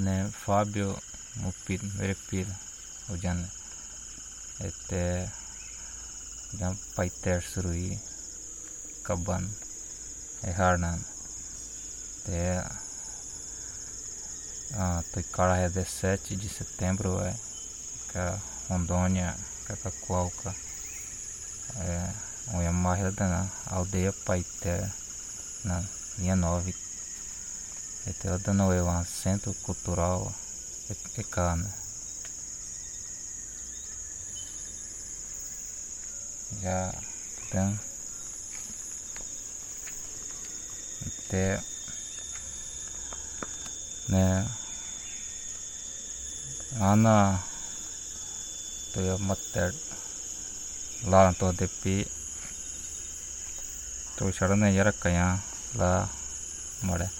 né, né Fábio Mupir Merepir Ujan ete jam paiter surui kaban e harnan te ah, Toicara é 17 de setembro é que Rondônia que Cacoalca é uma marra da aldeia Paiter na linha 9 um já tem até né ana to matter la to de pi to chadane yara kaya la mare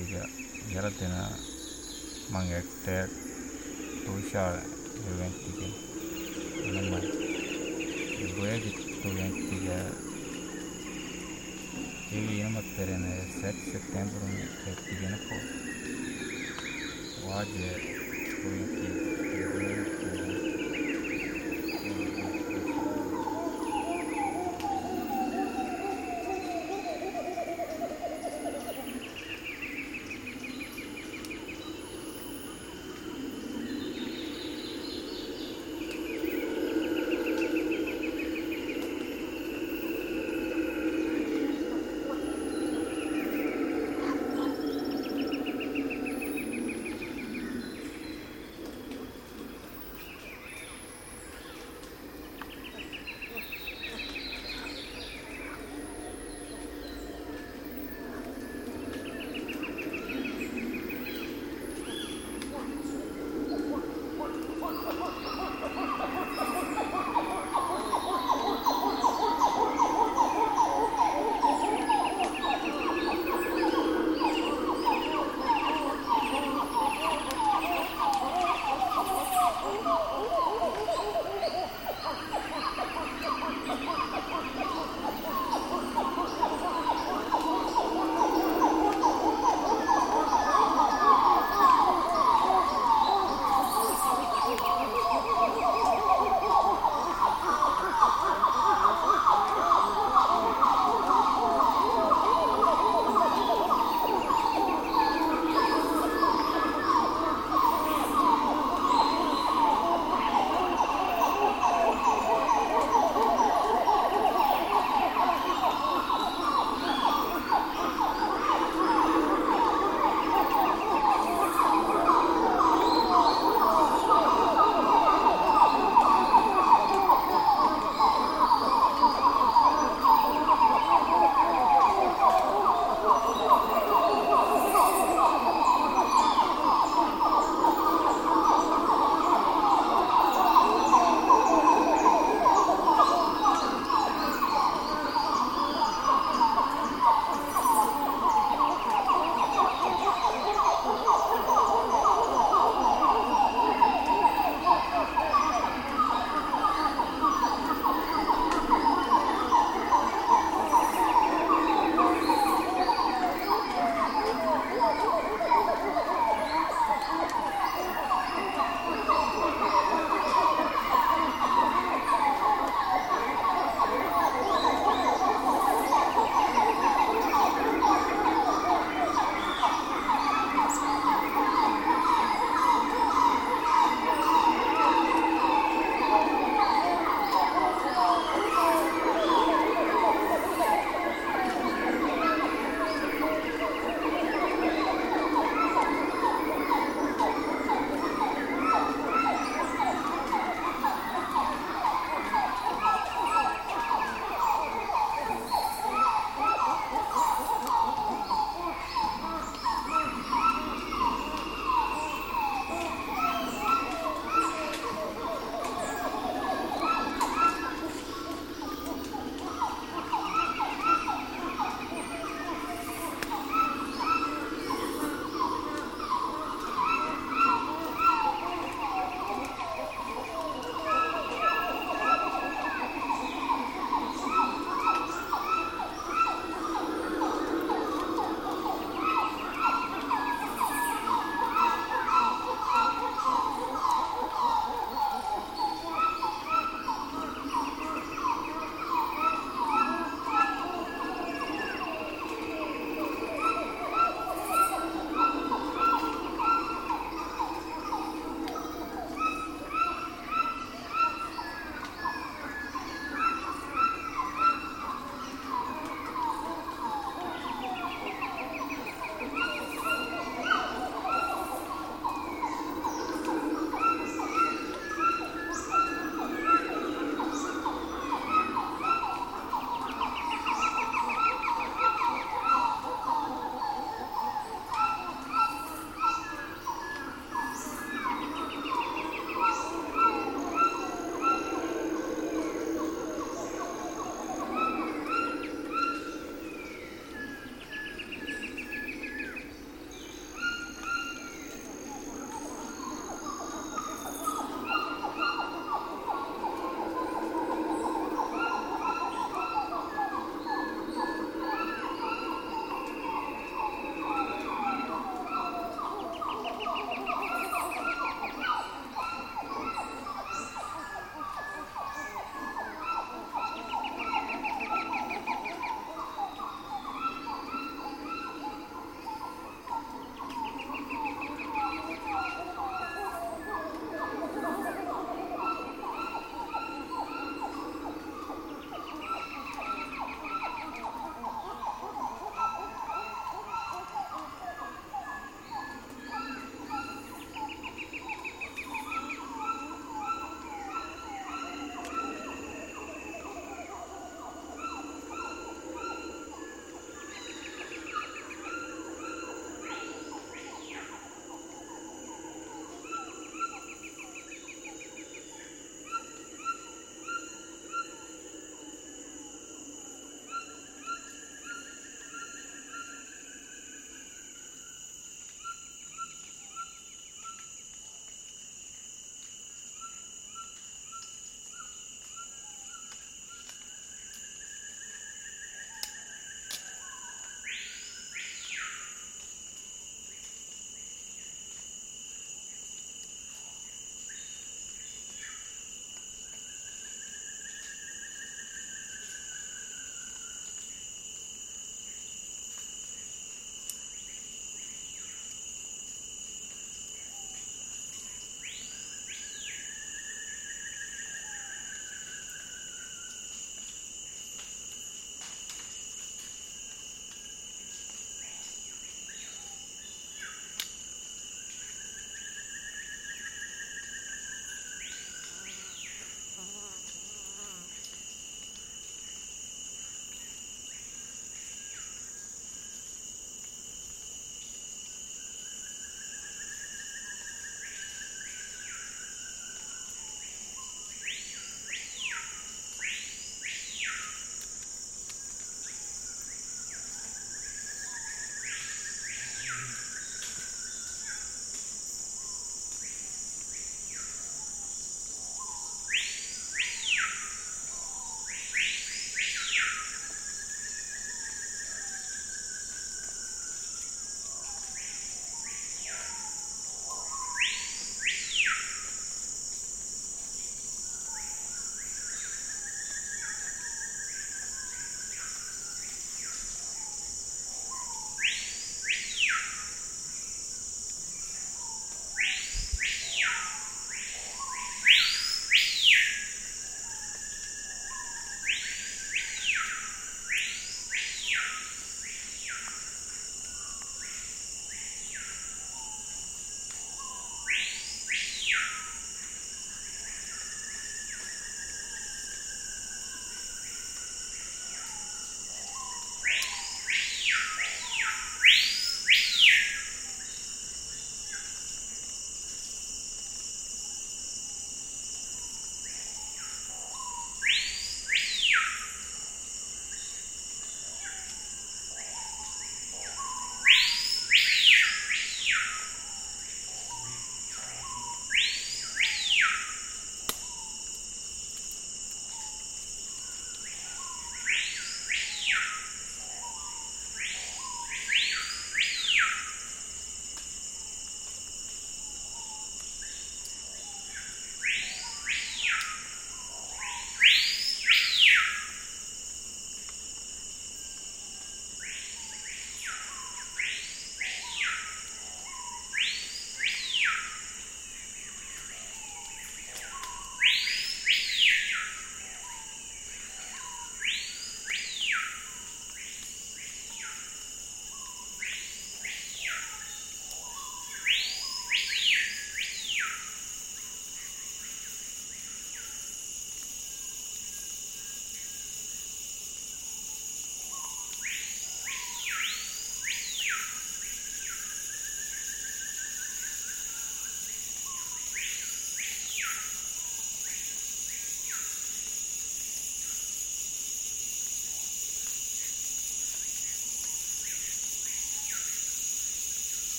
ಈಗ ಗೆಳತಿನ ಮಂಗ hectare ಹುಷಾರ ವ್ಯಕ್ತಿಗೆ ನಮ್ಮ ಬಯಗಿತ್ತು ವ್ಯಕ್ತಿಗೆ ಈಗ ಏನು ಮಾಡ್ತಾರೆ set September ವ್ಯಕ್ತಿಗೆ ನೆನಪು ವಾಜ್ಯ ವ್ಯಕ್ತಿ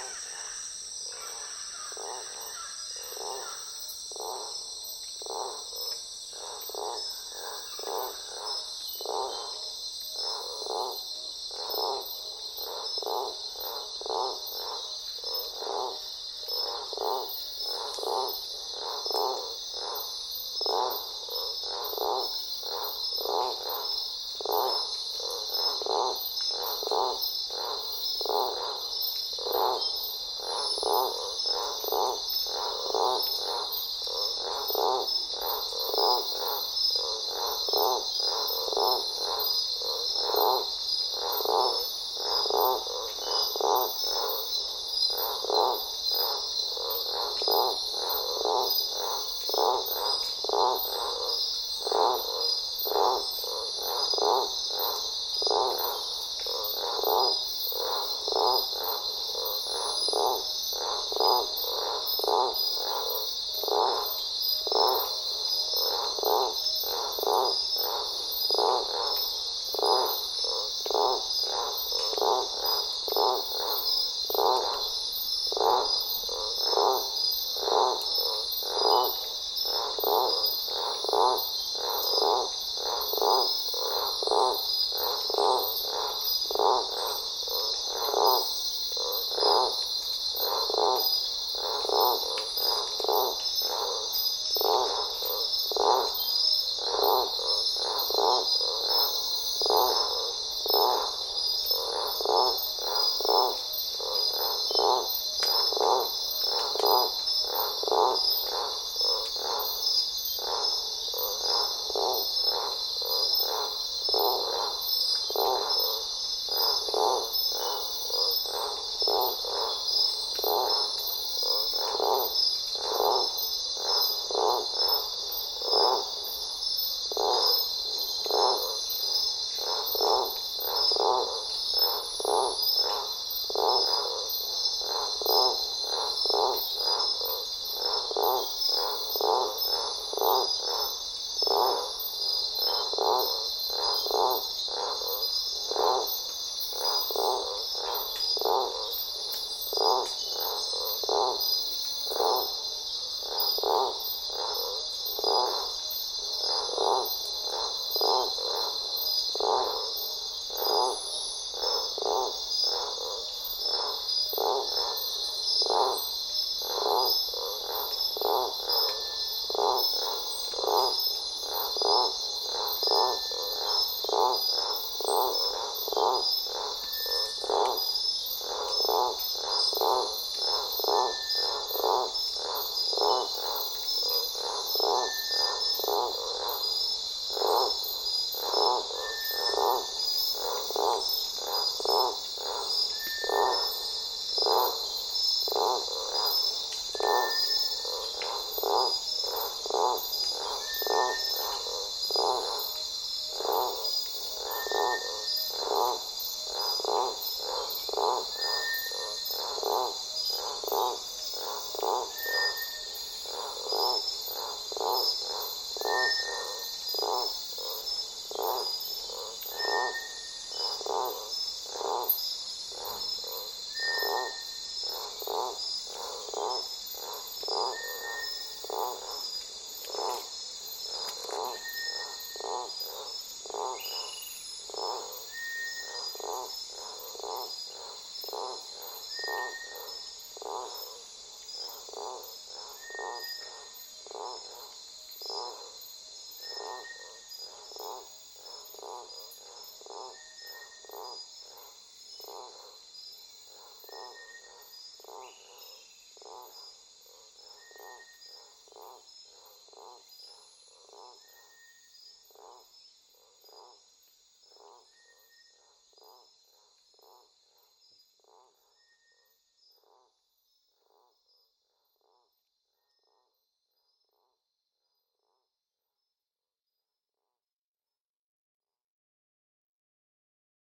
Oh,